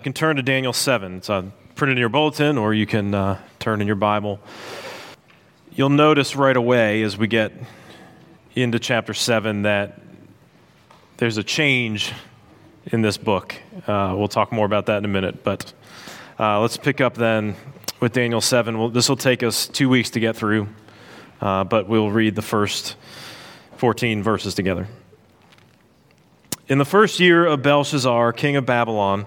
You can turn to Daniel 7. It's uh, printed in your bulletin, or you can uh, turn in your Bible. You'll notice right away as we get into chapter 7 that there's a change in this book. Uh, we'll talk more about that in a minute, but uh, let's pick up then with Daniel 7. Well, this will take us two weeks to get through, uh, but we'll read the first 14 verses together. In the first year of Belshazzar, king of Babylon,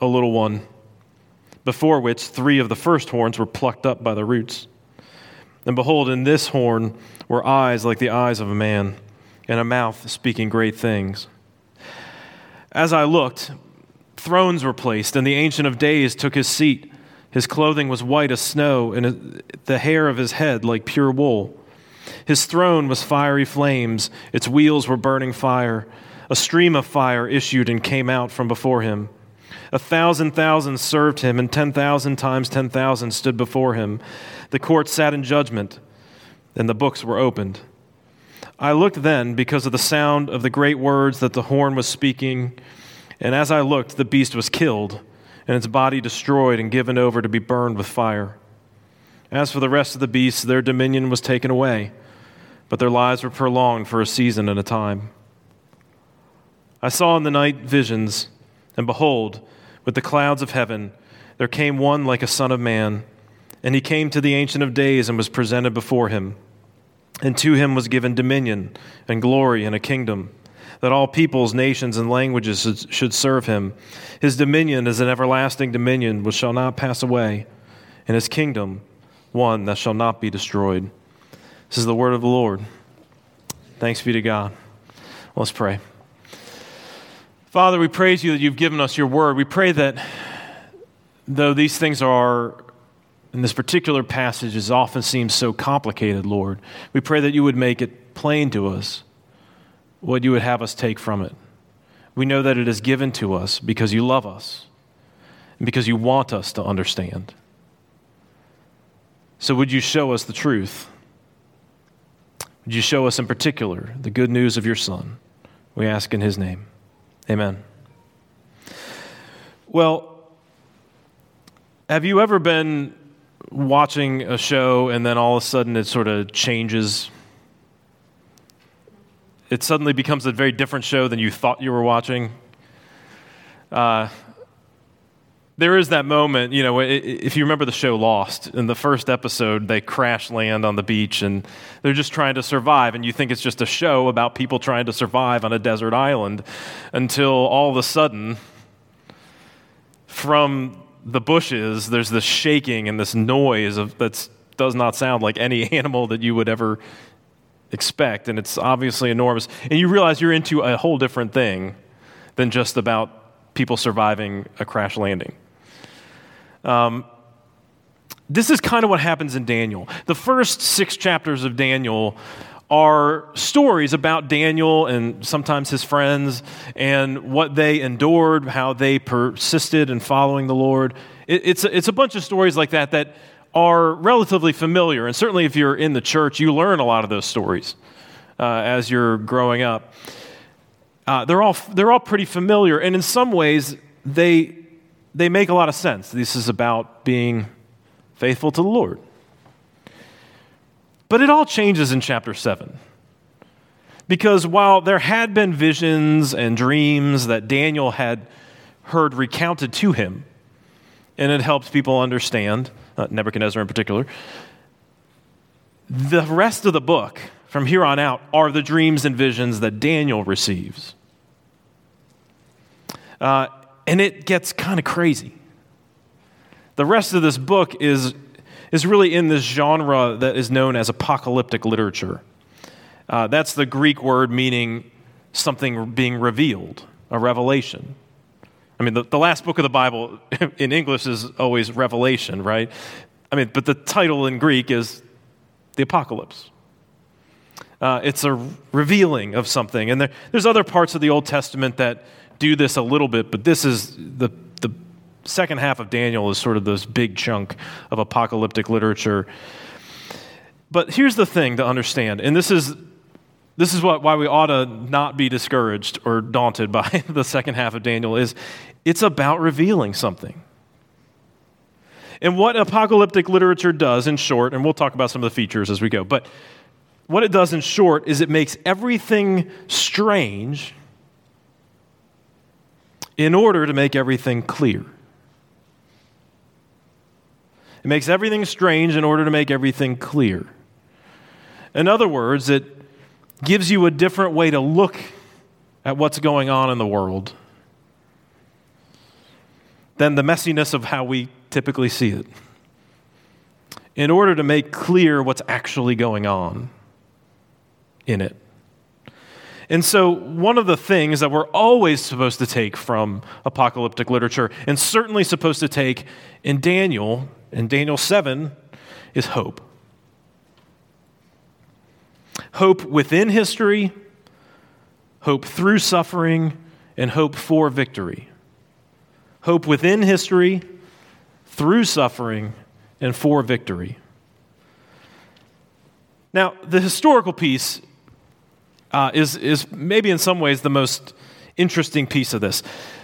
a little one, before which three of the first horns were plucked up by the roots. And behold, in this horn were eyes like the eyes of a man, and a mouth speaking great things. As I looked, thrones were placed, and the Ancient of Days took his seat. His clothing was white as snow, and the hair of his head like pure wool. His throne was fiery flames, its wheels were burning fire. A stream of fire issued and came out from before him. A thousand thousands served him, and ten thousand times ten thousand stood before him. The court sat in judgment, and the books were opened. I looked then because of the sound of the great words that the horn was speaking, and as I looked, the beast was killed, and its body destroyed and given over to be burned with fire. As for the rest of the beasts, their dominion was taken away but their lives were prolonged for a season and a time. I saw in the night visions, and behold, with the clouds of heaven, there came one like a son of man, and he came to the Ancient of Days and was presented before him. And to him was given dominion and glory and a kingdom, that all peoples, nations, and languages should serve him. His dominion is an everlasting dominion which shall not pass away, and his kingdom one that shall not be destroyed. This is the word of the Lord. Thanks be to God. Let's pray. Father, we praise you that you've given us your word. We pray that though these things are, in this particular passage, as often seems so complicated, Lord, we pray that you would make it plain to us what you would have us take from it. We know that it is given to us because you love us and because you want us to understand. So, would you show us the truth? Would you show us in particular the good news of your Son? We ask in his name. Amen. Well, have you ever been watching a show and then all of a sudden it sort of changes? It suddenly becomes a very different show than you thought you were watching. Uh, there is that moment, you know, if you remember the show Lost, in the first episode, they crash land on the beach and they're just trying to survive. And you think it's just a show about people trying to survive on a desert island until all of a sudden, from the bushes, there's this shaking and this noise that does not sound like any animal that you would ever expect. And it's obviously enormous. And you realize you're into a whole different thing than just about people surviving a crash landing. Um, this is kind of what happens in Daniel. The first six chapters of Daniel are stories about Daniel and sometimes his friends and what they endured, how they persisted in following the Lord. It, it's, a, it's a bunch of stories like that that are relatively familiar. And certainly, if you're in the church, you learn a lot of those stories uh, as you're growing up. Uh, they're, all, they're all pretty familiar, and in some ways, they, they make a lot of sense. This is about being faithful to the Lord. But it all changes in chapter 7. Because while there had been visions and dreams that Daniel had heard recounted to him, and it helps people understand, uh, Nebuchadnezzar in particular, the rest of the book from here on out are the dreams and visions that Daniel receives. Uh, and it gets kind of crazy. The rest of this book is is really in this genre that is known as apocalyptic literature. Uh, that's the Greek word meaning something being revealed, a revelation. I mean, the, the last book of the Bible in English is always Revelation, right? I mean, but the title in Greek is the Apocalypse. Uh, it's a revealing of something. And there, there's other parts of the Old Testament that do this a little bit, but this is the the second half of Daniel is sort of this big chunk of apocalyptic literature. But here's the thing to understand, and this is this is what, why we ought to not be discouraged or daunted by the second half of Daniel is it's about revealing something. And what apocalyptic literature does in short, and we'll talk about some of the features as we go, but what it does in short is it makes everything strange in order to make everything clear. It makes everything strange in order to make everything clear. In other words, it gives you a different way to look at what's going on in the world than the messiness of how we typically see it. In order to make clear what's actually going on in it. And so, one of the things that we're always supposed to take from apocalyptic literature, and certainly supposed to take in Daniel, in Daniel 7, is hope. Hope within history, hope through suffering, and hope for victory. Hope within history, through suffering, and for victory. Now, the historical piece uh, is, is maybe in some ways the most interesting piece of this.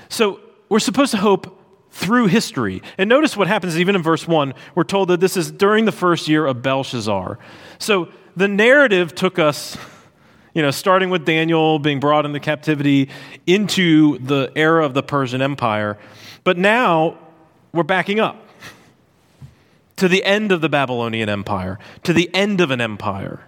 So we're supposed to hope through history. And notice what happens even in verse 1. We're told that this is during the first year of Belshazzar. So the narrative took us, you know, starting with Daniel being brought into captivity into the era of the Persian Empire. But now we're backing up to the end of the Babylonian Empire, to the end of an empire.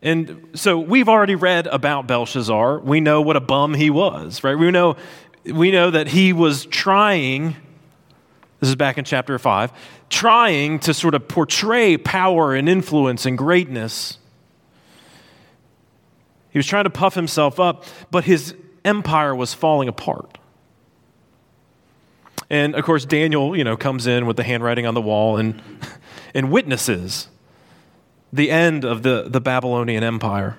And so we've already read about Belshazzar. We know what a bum he was, right? We know, we know that he was trying, this is back in chapter 5, trying to sort of portray power and influence and greatness. He was trying to puff himself up, but his empire was falling apart. And of course, Daniel, you know, comes in with the handwriting on the wall and, and witnesses the end of the, the Babylonian Empire.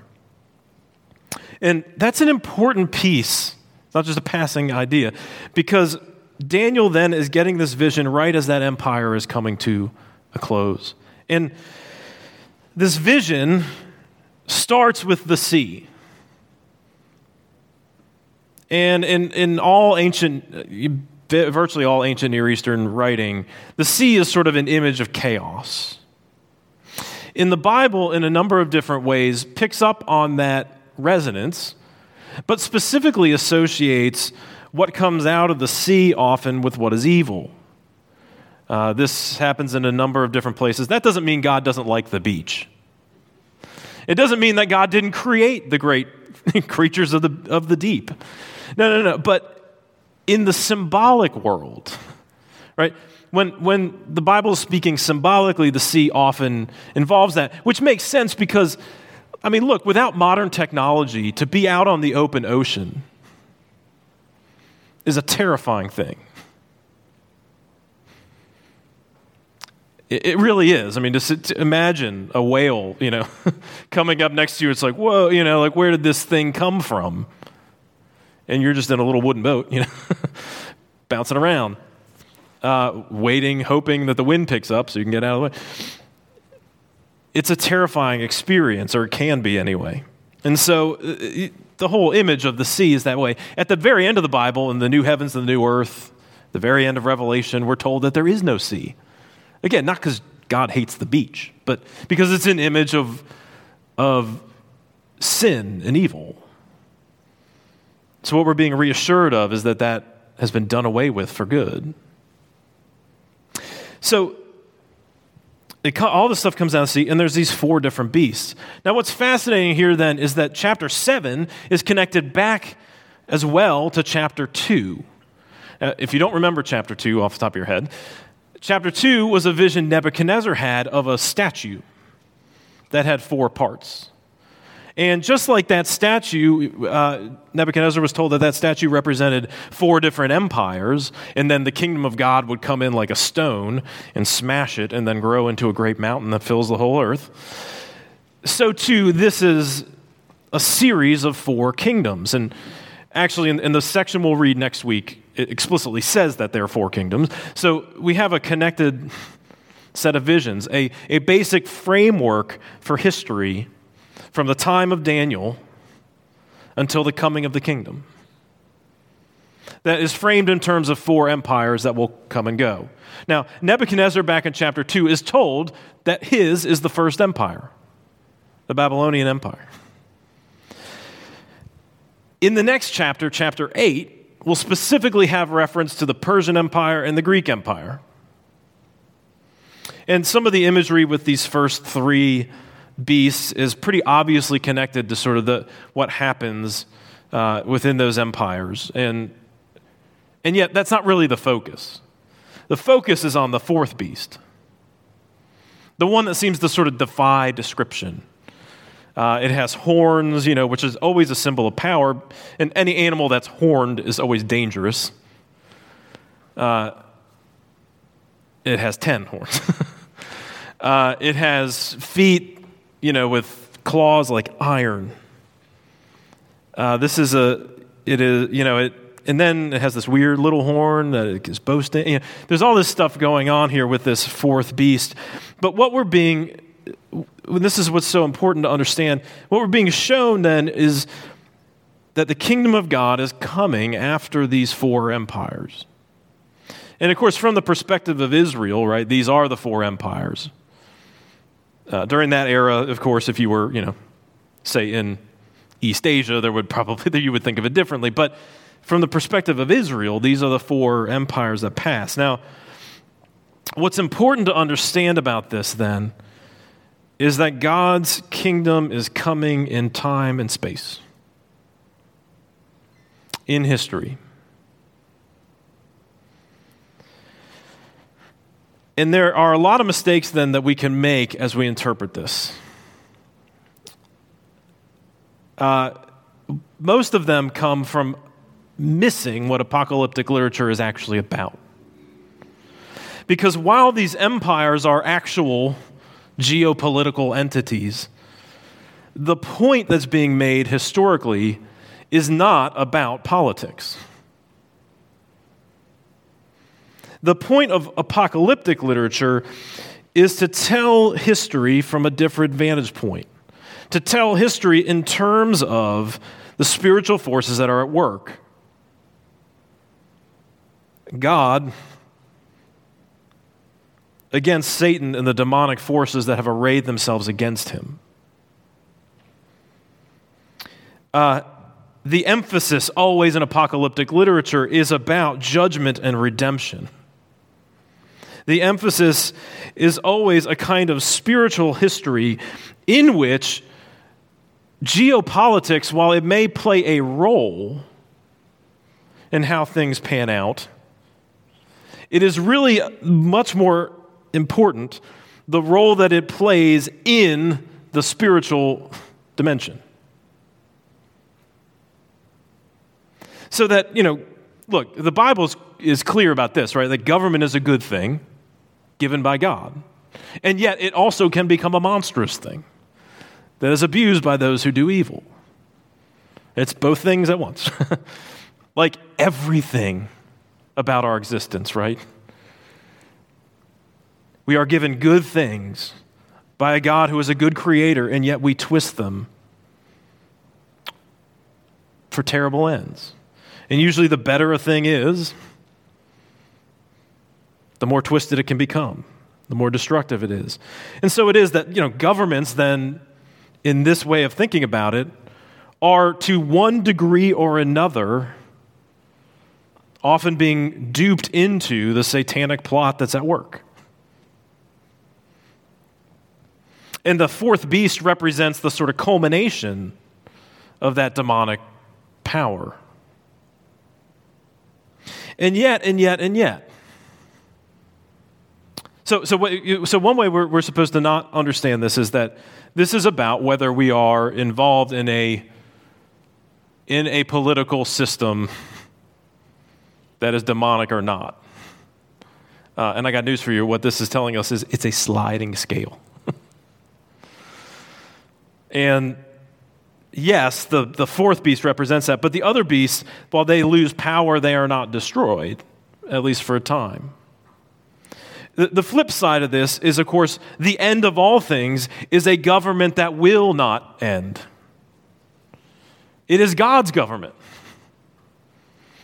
And that's an important piece, it's not just a passing idea, because Daniel then is getting this vision right as that empire is coming to a close. And this vision starts with the sea. And in, in all ancient, virtually all ancient Near Eastern writing, the sea is sort of an image of chaos in the Bible, in a number of different ways, picks up on that resonance, but specifically associates what comes out of the sea often with what is evil. Uh, this happens in a number of different places. That doesn't mean God doesn't like the beach. It doesn't mean that God didn't create the great creatures of the, of the deep. No, no, no. But in the symbolic world, right? When, when the Bible is speaking symbolically, the sea often involves that, which makes sense because, I mean, look, without modern technology, to be out on the open ocean is a terrifying thing. It, it really is. I mean, just to imagine a whale, you know, coming up next to you. It's like, whoa, you know, like where did this thing come from? And you're just in a little wooden boat, you know, bouncing around, uh, waiting, hoping that the wind picks up so you can get out of the way. It's a terrifying experience, or it can be anyway. And so uh, the whole image of the sea is that way. At the very end of the Bible, in the new heavens and the new earth, the very end of Revelation, we're told that there is no sea. Again, not because God hates the beach, but because it's an image of, of sin and evil. So, what we're being reassured of is that that has been done away with for good. So, it, all this stuff comes out of the sea, and there's these four different beasts. Now, what's fascinating here then is that chapter 7 is connected back as well to chapter 2. Uh, if you don't remember chapter 2 off the top of your head, chapter 2 was a vision Nebuchadnezzar had of a statue that had four parts. And just like that statue, uh, Nebuchadnezzar was told that that statue represented four different empires, and then the kingdom of God would come in like a stone and smash it, and then grow into a great mountain that fills the whole earth. So, too, this is a series of four kingdoms. And actually, in, in the section we'll read next week, it explicitly says that there are four kingdoms. So, we have a connected set of visions, a, a basic framework for history from the time of Daniel until the coming of the kingdom. That is framed in terms of four empires that will come and go. Now, Nebuchadnezzar, back in chapter 2, is told that his is the first empire, the Babylonian Empire. In the next chapter, chapter 8, will specifically have reference to the Persian Empire and the Greek Empire. And some of the imagery with these first three beasts is pretty obviously connected to sort of the, what happens uh, within those empires. And, and yet, that's not really the focus. The focus is on the fourth beast, the one that seems to sort of defy description. Uh, it has horns, you know, which is always a symbol of power. And any animal that's horned is always dangerous. Uh, it has 10 horns. uh, it has feet you know, with claws like iron. Uh, this is a, it is, you know, it, and then it has this weird little horn that it is boasting. You know, there's all this stuff going on here with this fourth beast. But what we're being, this is what's so important to understand, what we're being shown then is that the kingdom of God is coming after these four empires. And of course, from the perspective of Israel, right, these are the four empires. Uh, during that era, of course, if you were, you know, say in East Asia, there would probably you would think of it differently. But from the perspective of Israel, these are the four empires that pass. Now, what's important to understand about this then is that God's kingdom is coming in time and space, in history. And there are a lot of mistakes then that we can make as we interpret this. Uh, most of them come from missing what apocalyptic literature is actually about. Because while these empires are actual geopolitical entities, the point that's being made historically is not about politics. The point of apocalyptic literature is to tell history from a different vantage point, to tell history in terms of the spiritual forces that are at work. God against Satan and the demonic forces that have arrayed themselves against him. Uh, the emphasis always in apocalyptic literature is about judgment and redemption. The emphasis is always a kind of spiritual history in which geopolitics, while it may play a role in how things pan out, it is really much more important the role that it plays in the spiritual dimension. So that, you know, look, the Bible is, clear about this, right? That government is a good thing given by God. And yet, it also can become a monstrous thing that is abused by those who do evil. It's both things at once. like everything about our existence, right? We are given good things by a God who is a good creator, and yet we twist them for terrible ends. And usually, the better a thing is, the more twisted it can become, the more destructive it is. And so it is that, you know, governments then, in this way of thinking about it, are to one degree or another often being duped into the satanic plot that's at work. And the fourth beast represents the sort of culmination of that demonic power. And yet, and yet, and yet. So, so, what, so one way we're, we're supposed to not understand this is that this is about whether we are involved in a, in a political system that is demonic or not. Uh, and I got news for you. What this is telling us is it's a sliding scale. and yes, the, the fourth beast represents that, but the other beasts, while they lose power, they are not destroyed, at least for a time. The, flip side of this is, of course, the end of all things is a government that will not end. It is God's government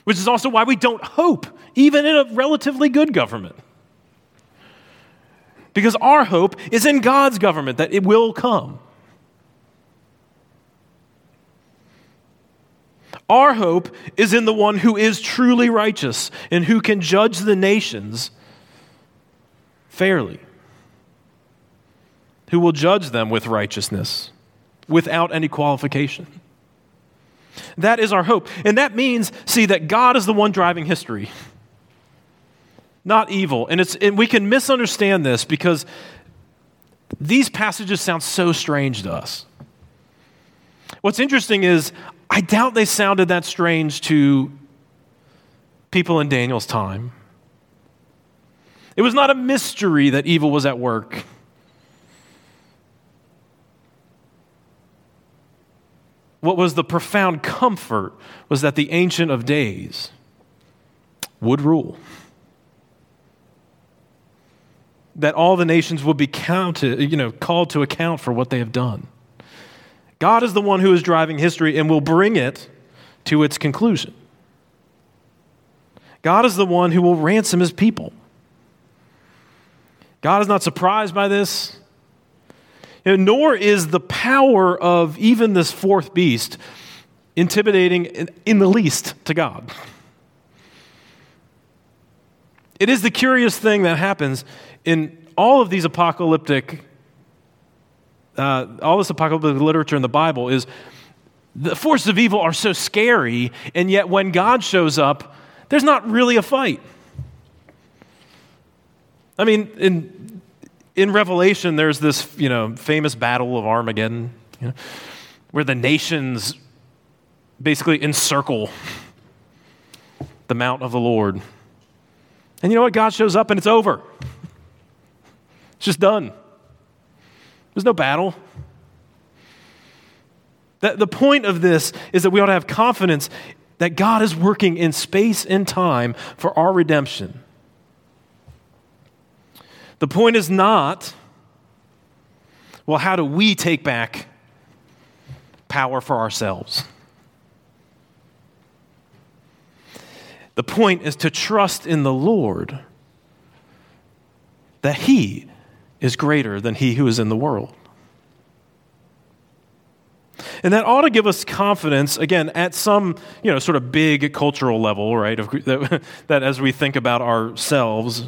which is also why we don't hope, even in a relatively good government. Because our hope is in God's government, that it will come. Our hope is in the one who is truly righteous and who can judge the nations fairly, who will judge them with righteousness without any qualification. That is our hope. And that means, see, that God is the one driving history, not evil. And, it's, and we can misunderstand this because these passages sound so strange to us. What's interesting is, I doubt they sounded that strange to people in Daniel's time. It was not a mystery that evil was at work. what was the profound comfort was that the Ancient of Days would rule. That all the nations would be counted, you know, called to account for what they have done. God is the one who is driving history and will bring it to its conclusion. God is the one who will ransom his people. God is not surprised by this nor is the power of even this fourth beast intimidating in the least to God. It is the curious thing that happens in all of these apocalyptic, uh, all this apocalyptic literature in the Bible is the forces of evil are so scary, and yet when God shows up, there's not really a fight. I mean, in in Revelation, there's this you know, famous battle of Armageddon, you know, where the nations basically encircle the mount of the Lord. And you know what? God shows up and it's over. It's just done. There's no battle. The, the point of this is that we ought to have confidence that God is working in space and time for our redemption. The point is not, well, how do we take back power for ourselves? The point is to trust in the Lord that He is greater than He who is in the world. And that ought to give us confidence, again, at some, you know, sort of big cultural level, right? That, that as we think about ourselves,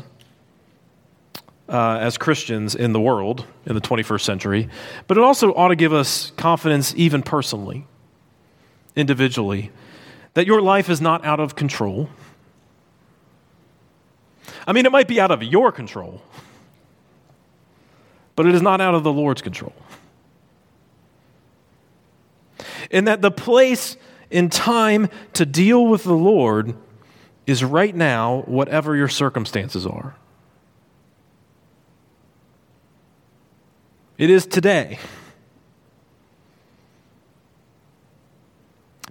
uh, as Christians in the world in the 21st century, but it also ought to give us confidence, even personally, individually, that your life is not out of control. I mean, it might be out of your control, but it is not out of the Lord's control. And that the place in time to deal with the Lord is right now, whatever your circumstances are. It is today.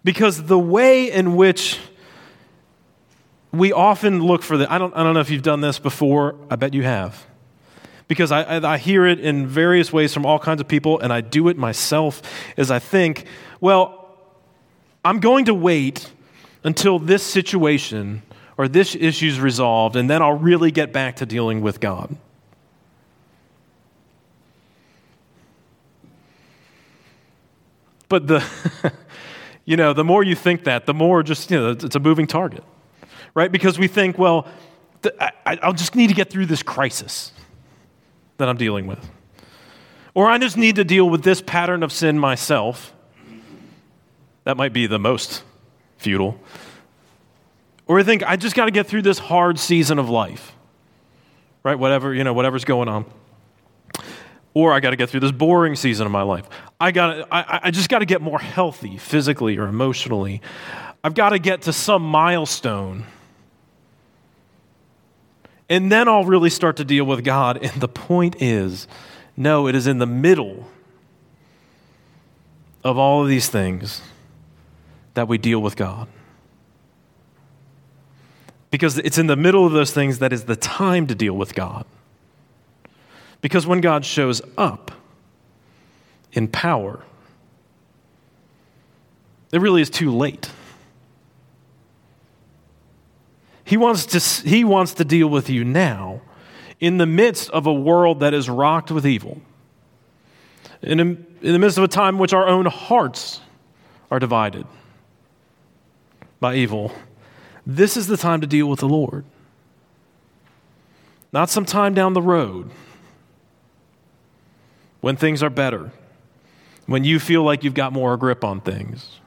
Because the way in which we often look for the, I don't, I don't know if you've done this before, I bet you have. Because I, I, I hear it in various ways from all kinds of people, and I do it myself, is I think, well, I'm going to wait until this situation or this issue is resolved, and then I'll really get back to dealing with God. But the, you know, the more you think that, the more just, you know, it's a moving target, right? Because we think, well, I, I'll just need to get through this crisis that I'm dealing with. Or I just need to deal with this pattern of sin myself. That might be the most futile. Or I think I just got to get through this hard season of life. Right? Whatever, you know, whatever's going on. Or I got to get through this boring season of my life. I got I, I just got to get more healthy physically or emotionally. I've got to get to some milestone. And then I'll really start to deal with God. And the point is, no, it is in the middle of all of these things that we deal with God. Because it's in the middle of those things that is the time to deal with God. Because when God shows up in power, it really is too late. He wants to, he wants to deal with you now in the midst of a world that is rocked with evil, in, in the midst of a time in which our own hearts are divided by evil. This is the time to deal with the Lord. Not some time down the road when things are better, when you feel like you've got more grip on things.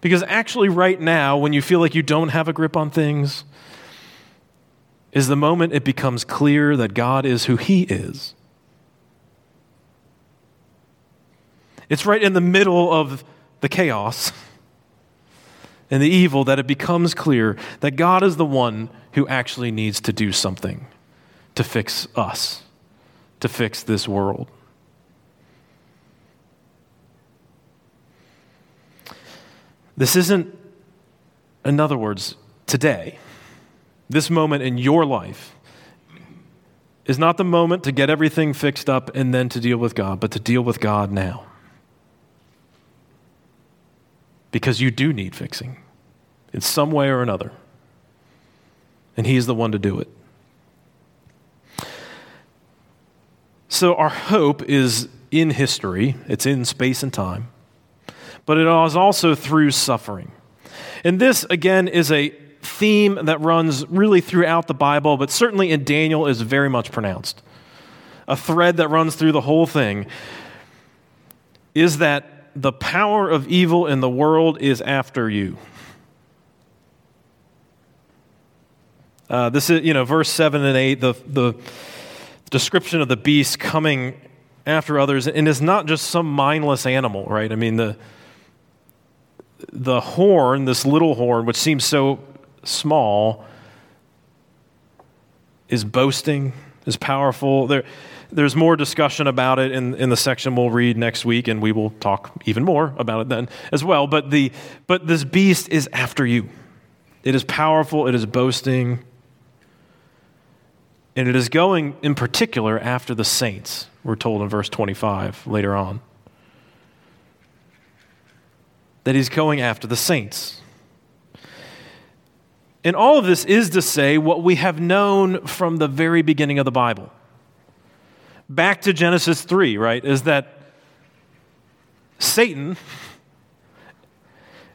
Because actually, right now, when you feel like you don't have a grip on things, is the moment it becomes clear that God is who He is. It's right in the middle of the chaos and the evil that it becomes clear that God is the one who actually needs to do something to fix us, to fix this world. This isn't, in other words, today, this moment in your life is not the moment to get everything fixed up and then to deal with God, but to deal with God now because you do need fixing in some way or another. And He's the one to do it. So, our hope is in history, it's in space and time, but it is also through suffering. And this, again, is a theme that runs really throughout the Bible, but certainly in Daniel is very much pronounced. A thread that runs through the whole thing is that the power of evil in the world is after you. Uh, this is, you know, verse 7 and 8, the, the description of the beast coming after others, and it's not just some mindless animal, right? I mean, the, the horn, this little horn, which seems so small, is boasting, is powerful. There, there's more discussion about it in, in the section we'll read next week, and we will talk even more about it then as well. But, the, but this beast is after you. It is powerful, it is boasting, and it is going in particular after the saints, we're told in verse 25 later on. That he's going after the saints. And all of this is to say what we have known from the very beginning of the Bible back to Genesis 3, right, is that Satan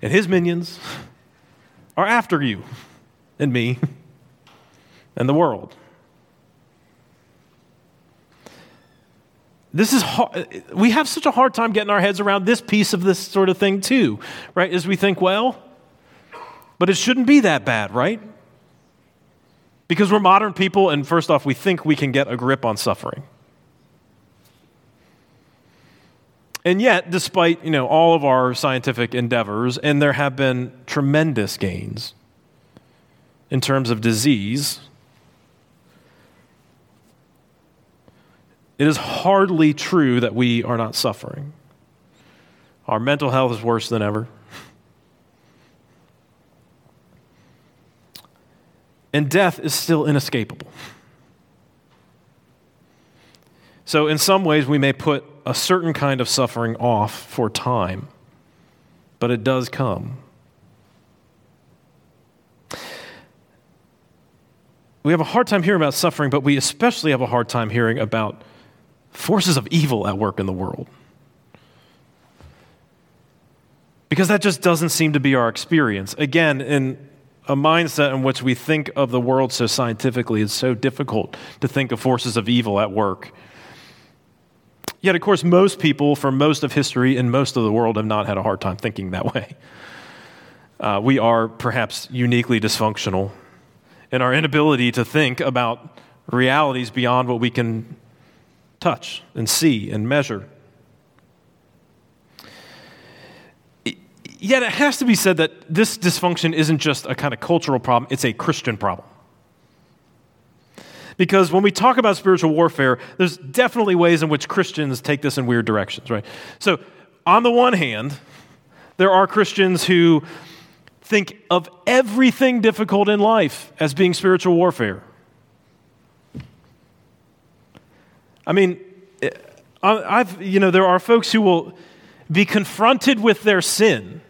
and his minions are after you and me and the world. This is hard. we have such a hard time getting our heads around this piece of this sort of thing too, right? As we think, well, but it shouldn't be that bad, right? Because we're modern people, and first off, we think we can get a grip on suffering. And yet, despite you know, all of our scientific endeavors, and there have been tremendous gains in terms of disease, it is hardly true that we are not suffering. Our mental health is worse than ever. And death is still inescapable. So, in some ways, we may put a certain kind of suffering off for time, but it does come. We have a hard time hearing about suffering, but we especially have a hard time hearing about forces of evil at work in the world. Because that just doesn't seem to be our experience. Again, in a mindset in which we think of the world so scientifically, it's so difficult to think of forces of evil at work. Yet, of course, most people for most of history in most of the world have not had a hard time thinking that way. Uh, we are perhaps uniquely dysfunctional in our inability to think about realities beyond what we can touch and see and measure. Yet it has to be said that this dysfunction isn't just a kind of cultural problem, it's a Christian problem. Because when we talk about spiritual warfare, there's definitely ways in which Christians take this in weird directions, right? So, on the one hand, there are Christians who think of everything difficult in life as being spiritual warfare. I mean, I've, you know, there are folks who will be confronted with their sin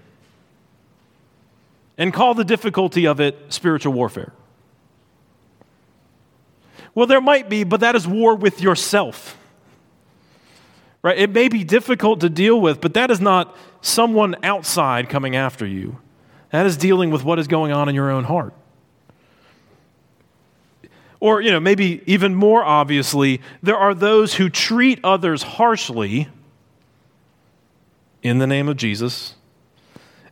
and call the difficulty of it spiritual warfare. Well, there might be, but that is war with yourself. Right? It may be difficult to deal with, but that is not someone outside coming after you. That is dealing with what is going on in your own heart. Or, you know, maybe even more obviously, there are those who treat others harshly in the name of Jesus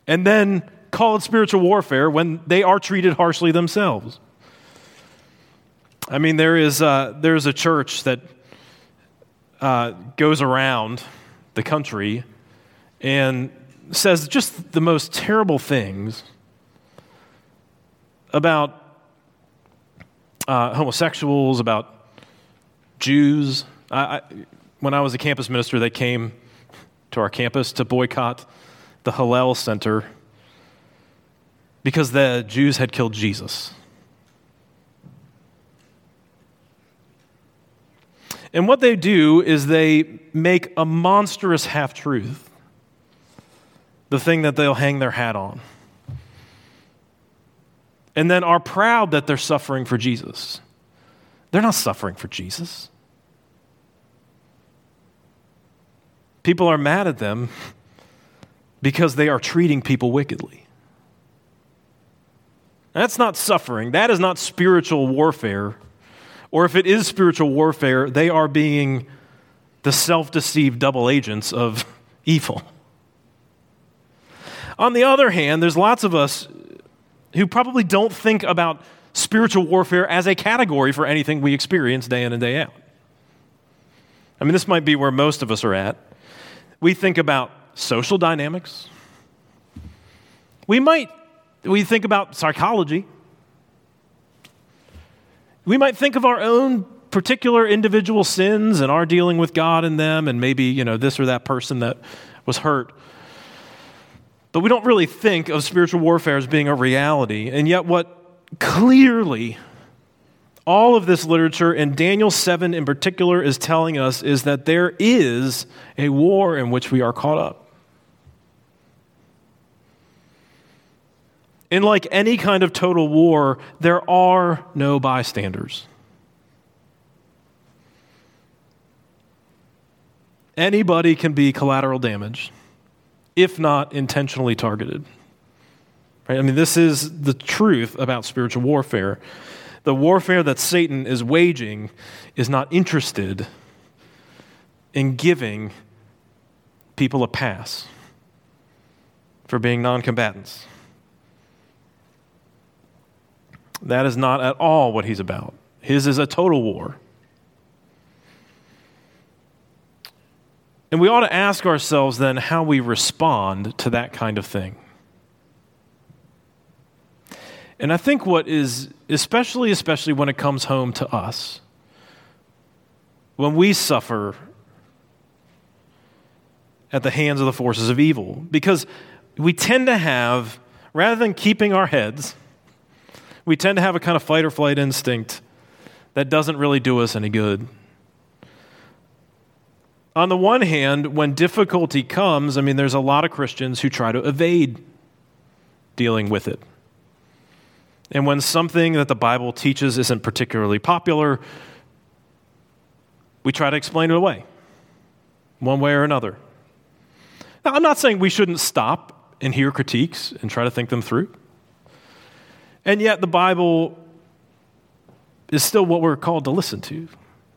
and then call it spiritual warfare when they are treated harshly themselves. I mean, there is, uh, there is a church that uh, goes around the country and says just the most terrible things about uh, homosexuals, about Jews. I, I, when I was a campus minister, they came to our campus to boycott the Hillel Center because the Jews had killed Jesus. And what they do is they make a monstrous half truth the thing that they'll hang their hat on. And then are proud that they're suffering for Jesus. They're not suffering for Jesus. People are mad at them because they are treating people wickedly. That's not suffering. That is not spiritual warfare or if it is spiritual warfare, they are being the self deceived double agents of evil. On the other hand, there's lots of us who probably don't think about spiritual warfare as a category for anything we experience day in and day out. I mean, this might be where most of us are at. We think about social dynamics. We might we think about psychology. We might think of our own particular individual sins and our dealing with God in them, and maybe, you know, this or that person that was hurt. But we don't really think of spiritual warfare as being a reality. And yet, what clearly all of this literature, and Daniel 7 in particular, is telling us is that there is a war in which we are caught up. In like any kind of total war, there are no bystanders. Anybody can be collateral damage, if not intentionally targeted. Right? I mean, this is the truth about spiritual warfare. The warfare that Satan is waging is not interested in giving people a pass for being non combatants. That is not at all what he's about. His is a total war. And we ought to ask ourselves then how we respond to that kind of thing. And I think what is, especially, especially when it comes home to us, when we suffer at the hands of the forces of evil. Because we tend to have, rather than keeping our heads, we tend to have a kind of fight or flight instinct that doesn't really do us any good. On the one hand, when difficulty comes, I mean, there's a lot of Christians who try to evade dealing with it. And when something that the Bible teaches isn't particularly popular, we try to explain it away, one way or another. Now, I'm not saying we shouldn't stop and hear critiques and try to think them through. And yet, the Bible is still what we're called to listen to,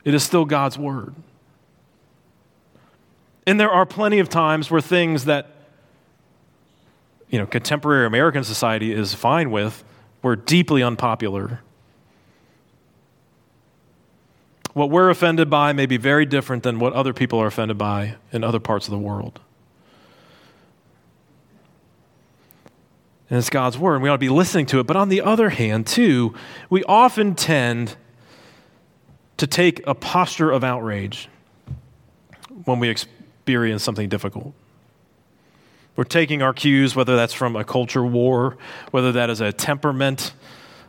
it is still God's Word. And there are plenty of times where things that you know, contemporary American society is fine with were deeply unpopular. What we're offended by may be very different than what other people are offended by in other parts of the world. And it's God's word, and we ought to be listening to it. But on the other hand, too, we often tend to take a posture of outrage when we experience something difficult. We're taking our cues, whether that's from a culture war, whether that is a temperament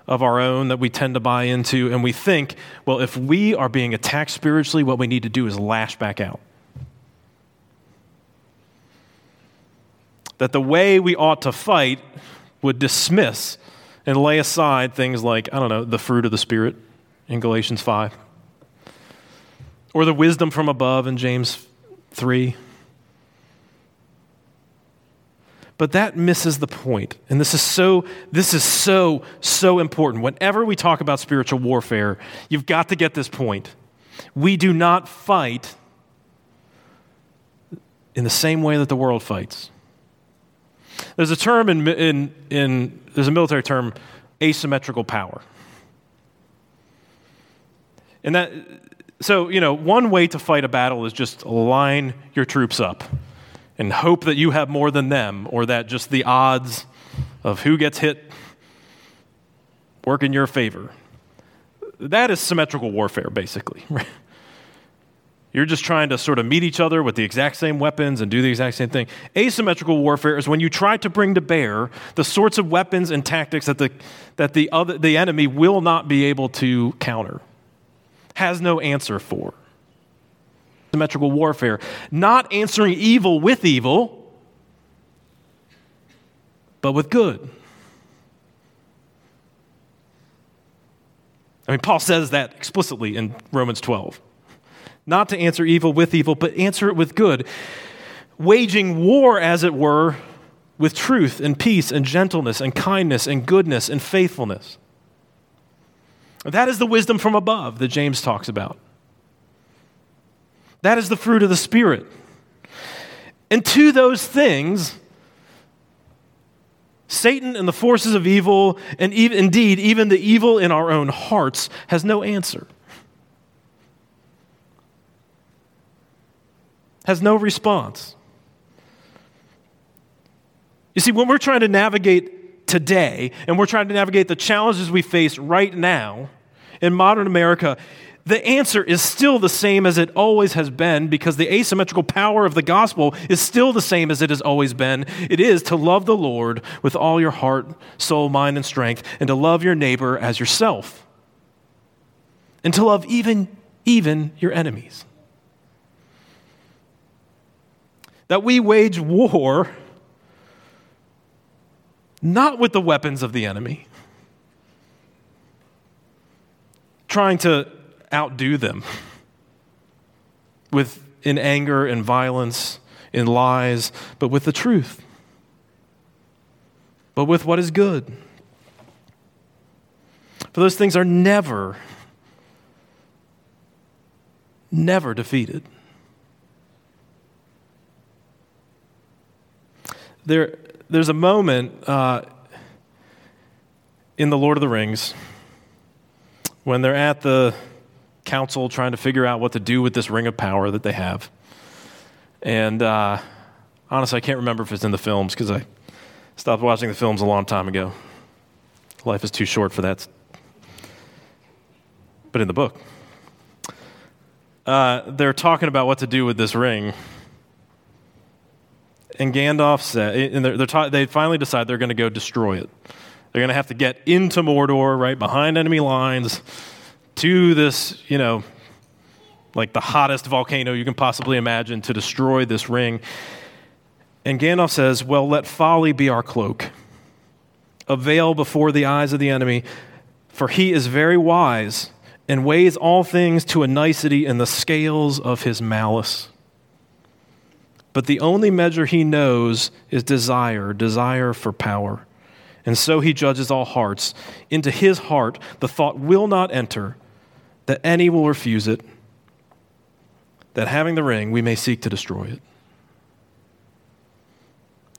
of our own that we tend to buy into, and we think, well, if we are being attacked spiritually, what we need to do is lash back out. That the way we ought to fight would dismiss and lay aside things like, I don't know, the fruit of the Spirit in Galatians 5, or the wisdom from above in James 3 But that misses the point. And this is so this is so so important. Whenever we talk about spiritual warfare, you've got to get this point. We do not fight in the same way that the world fights. There's a term in, in, in there's a military term, asymmetrical power. And that, so, you know, one way to fight a battle is just line your troops up and hope that you have more than them or that just the odds of who gets hit work in your favor. That is symmetrical warfare, basically. You're just trying to sort of meet each other with the exact same weapons and do the exact same thing. Asymmetrical warfare is when you try to bring to bear the sorts of weapons and tactics that the, that the, other, the enemy will not be able to counter, has no answer for symmetrical warfare, not answering evil with evil, but with good. I mean, Paul says that explicitly in Romans 12. Not to answer evil with evil, but answer it with good. Waging war, as it were, with truth and peace and gentleness and kindness and goodness and faithfulness. That is the wisdom from above that James talks about. That is the fruit of the Spirit. And to those things, Satan and the forces of evil, and even, indeed, even the evil in our own hearts, has no answer. Has no response. You see, when we're trying to navigate today, and we're trying to navigate the challenges we face right now in modern America, the answer is still the same as it always has been because the asymmetrical power of the gospel is still the same as it has always been. It is to love the Lord with all your heart, soul, mind, and strength, and to love your neighbor as yourself, and to love even, even your enemies. That we wage war not with the weapons of the enemy, trying to outdo them with in anger and violence, in lies, but with the truth. But with what is good. For those things are never, never defeated. There, there's a moment uh, in The Lord of the Rings when they're at the council trying to figure out what to do with this ring of power that they have. And uh, honestly, I can't remember if it's in the films because I stopped watching the films a long time ago. Life is too short for that. But in the book. uh, they're talking about what to do with this ring. And Gandalf said, and they're, they're ta- they finally decide they're going to go destroy it. They're going to have to get into Mordor, right, behind enemy lines, to this, you know, like the hottest volcano you can possibly imagine to destroy this ring. And Gandalf says, Well, let folly be our cloak, a veil before the eyes of the enemy, for he is very wise and weighs all things to a nicety in the scales of his malice. But the only measure he knows is desire, desire for power. And so he judges all hearts. Into his heart the thought will not enter that any will refuse it, that having the ring we may seek to destroy it.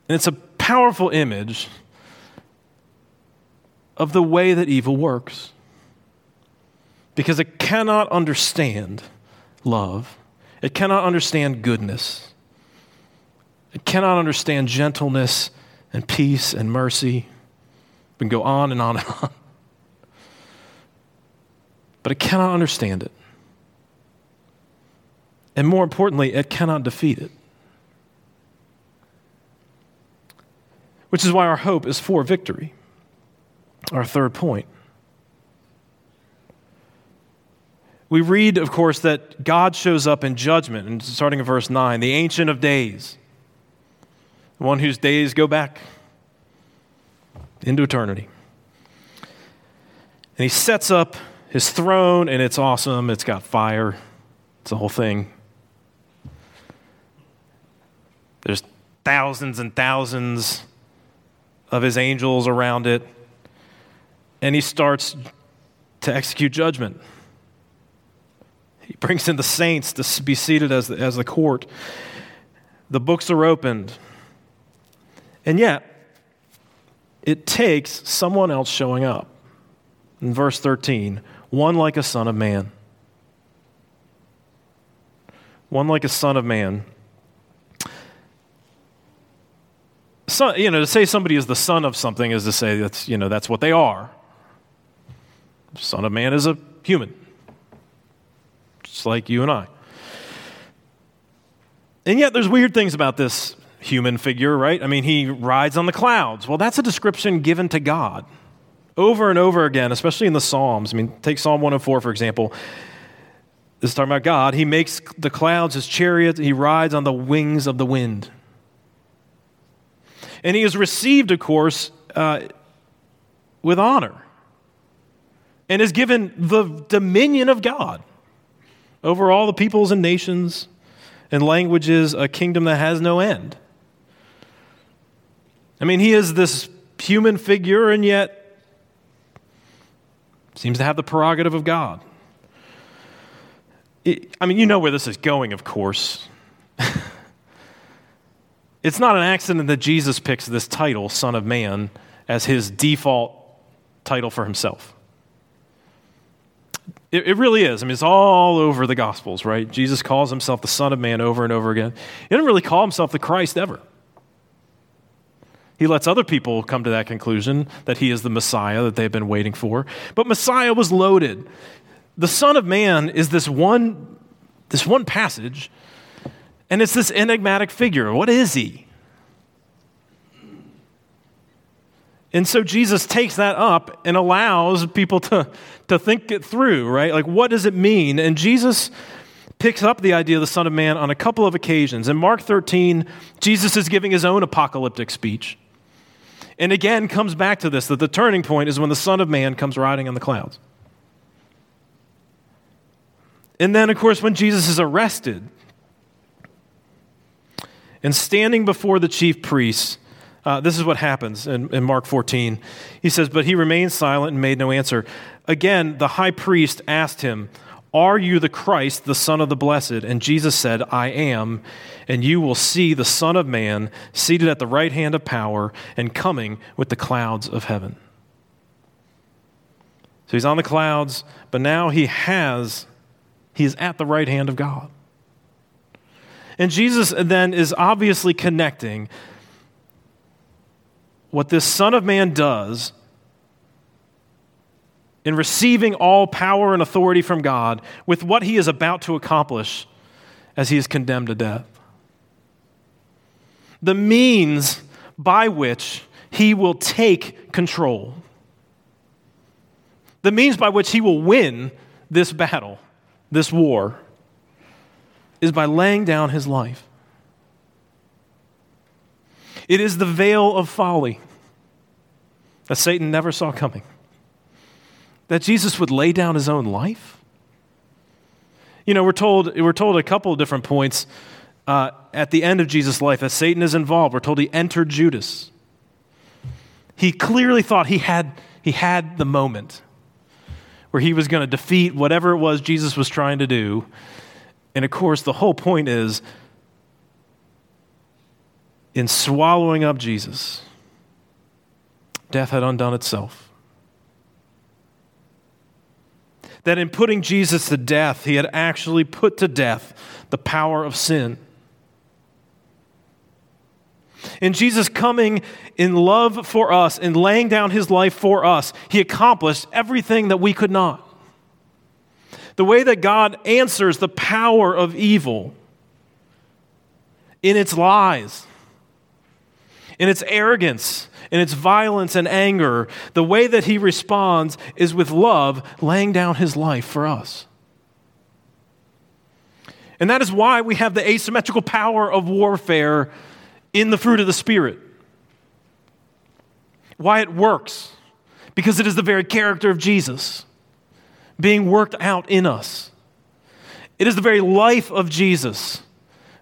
And it's a powerful image of the way that evil works because it cannot understand love, it cannot understand goodness, it cannot understand gentleness and peace and mercy. We can go on and on and on. But it cannot understand it. And more importantly, it cannot defeat it. Which is why our hope is for victory. Our third point. We read, of course, that God shows up in judgment, and starting in verse 9, the Ancient of Days, the one whose days go back into eternity. And he sets up his throne, and it's awesome. It's got fire, it's the whole thing. There's thousands and thousands of his angels around it. And he starts to execute judgment. He brings in the saints to be seated as the, as the court. The books are opened. And yet, it takes someone else showing up. In verse 13, one like a son of man. One like a son of man. Son, you know, to say somebody is the son of something is to say that's, you know, that's what they are. Son of man is a human just like you and I. And yet, there's weird things about this human figure, right? I mean, he rides on the clouds. Well, that's a description given to God over and over again, especially in the Psalms. I mean, take Psalm 104, for example. This is talking about God. He makes the clouds his chariot, he rides on the wings of the wind. And he is received, of course, uh, with honor and is given the dominion of God over all the peoples and nations and languages, a kingdom that has no end. I mean, he is this human figure, and yet seems to have the prerogative of God. It, I mean, you know where this is going, of course. it's not an accident that Jesus picks this title, Son of Man, as his default title for himself. It, it, really is. I mean, it's all over the Gospels, right? Jesus calls himself the Son of Man over and over again. He doesn't really call himself the Christ ever. He lets other people come to that conclusion that he is the Messiah that they've been waiting for. But Messiah was loaded. The Son of Man is this one, this one passage, and it's this enigmatic figure. What is he? And so Jesus takes that up and allows people to, to think it through, right? Like, what does it mean? And Jesus picks up the idea of the Son of Man on a couple of occasions. In Mark 13, Jesus is giving his own apocalyptic speech. And again, comes back to this that the turning point is when the Son of Man comes riding on the clouds. And then, of course, when Jesus is arrested and standing before the chief priests, uh, this is what happens in, in Mark 14. He says, But he remained silent and made no answer. Again, the high priest asked him, Are you the Christ, the Son of the Blessed? And Jesus said, I am. And you will see the Son of Man seated at the right hand of power and coming with the clouds of heaven. So he's on the clouds, but now he has, he is at the right hand of God. And Jesus then is obviously connecting what this Son of Man does in receiving all power and authority from God with what he is about to accomplish as he is condemned to death. The means by which he will take control, the means by which he will win this battle, this war, is by laying down his life. It is the veil of folly that Satan never saw coming. That Jesus would lay down his own life? You know, we're told, we're told a couple of different points uh, at the end of Jesus' life that Satan is involved. We're told he entered Judas. He clearly thought he had, he had the moment where he was going to defeat whatever it was Jesus was trying to do. And of course, the whole point is in swallowing up Jesus, death had undone itself. That in putting Jesus to death, he had actually put to death the power of sin. In Jesus coming in love for us and laying down his life for us, he accomplished everything that we could not. The way that God answers the power of evil in its lies, in its arrogance, in its violence and anger, the way that he responds is with love, laying down his life for us. And that is why we have the asymmetrical power of warfare in the fruit of the Spirit. Why it works. Because it is the very character of Jesus being worked out in us. It is the very life of Jesus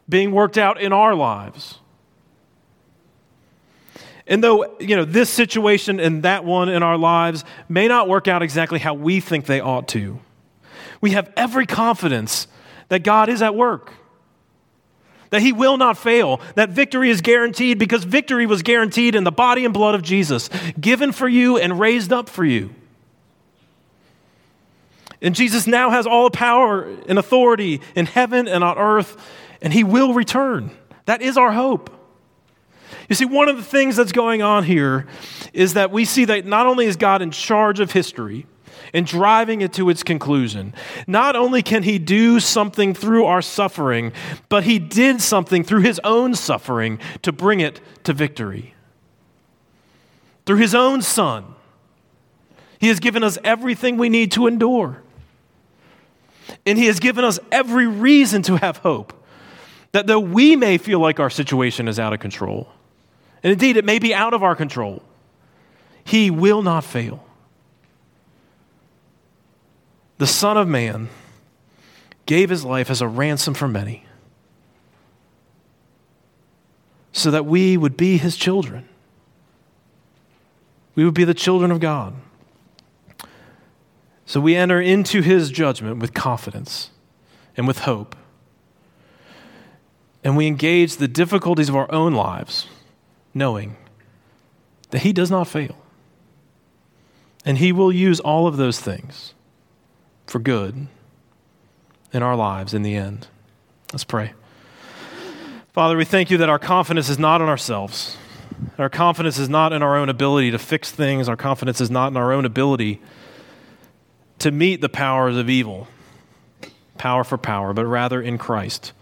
being worked out in our lives. And though, you know, this situation and that one in our lives may not work out exactly how we think they ought to, we have every confidence that God is at work that he will not fail, that victory is guaranteed because victory was guaranteed in the body and blood of Jesus, given for you and raised up for you. And Jesus now has all power and authority in heaven and on earth, and he will return. That is our hope. You see, one of the things that's going on here is that we see that not only is God in charge of history, and driving it to its conclusion. Not only can he do something through our suffering, but he did something through his own suffering to bring it to victory. Through his own son, he has given us everything we need to endure. And he has given us every reason to have hope that though we may feel like our situation is out of control, and indeed it may be out of our control, he will not fail the Son of Man gave his life as a ransom for many so that we would be his children. We would be the children of God. So we enter into his judgment with confidence and with hope. And we engage the difficulties of our own lives knowing that he does not fail. And he will use all of those things for good in our lives in the end. Let's pray. Father, we thank you that our confidence is not in ourselves. Our confidence is not in our own ability to fix things. Our confidence is not in our own ability to meet the powers of evil, power for power, but rather in Christ,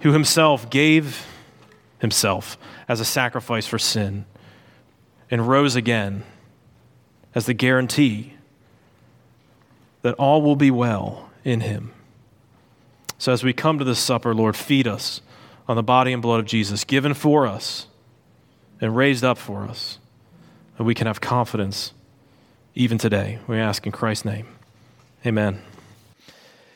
who himself gave himself as a sacrifice for sin and rose again as the guarantee that all will be well in him. So as we come to this supper, Lord, feed us on the body and blood of Jesus, given for us and raised up for us, that we can have confidence even today. We ask in Christ's name. Amen.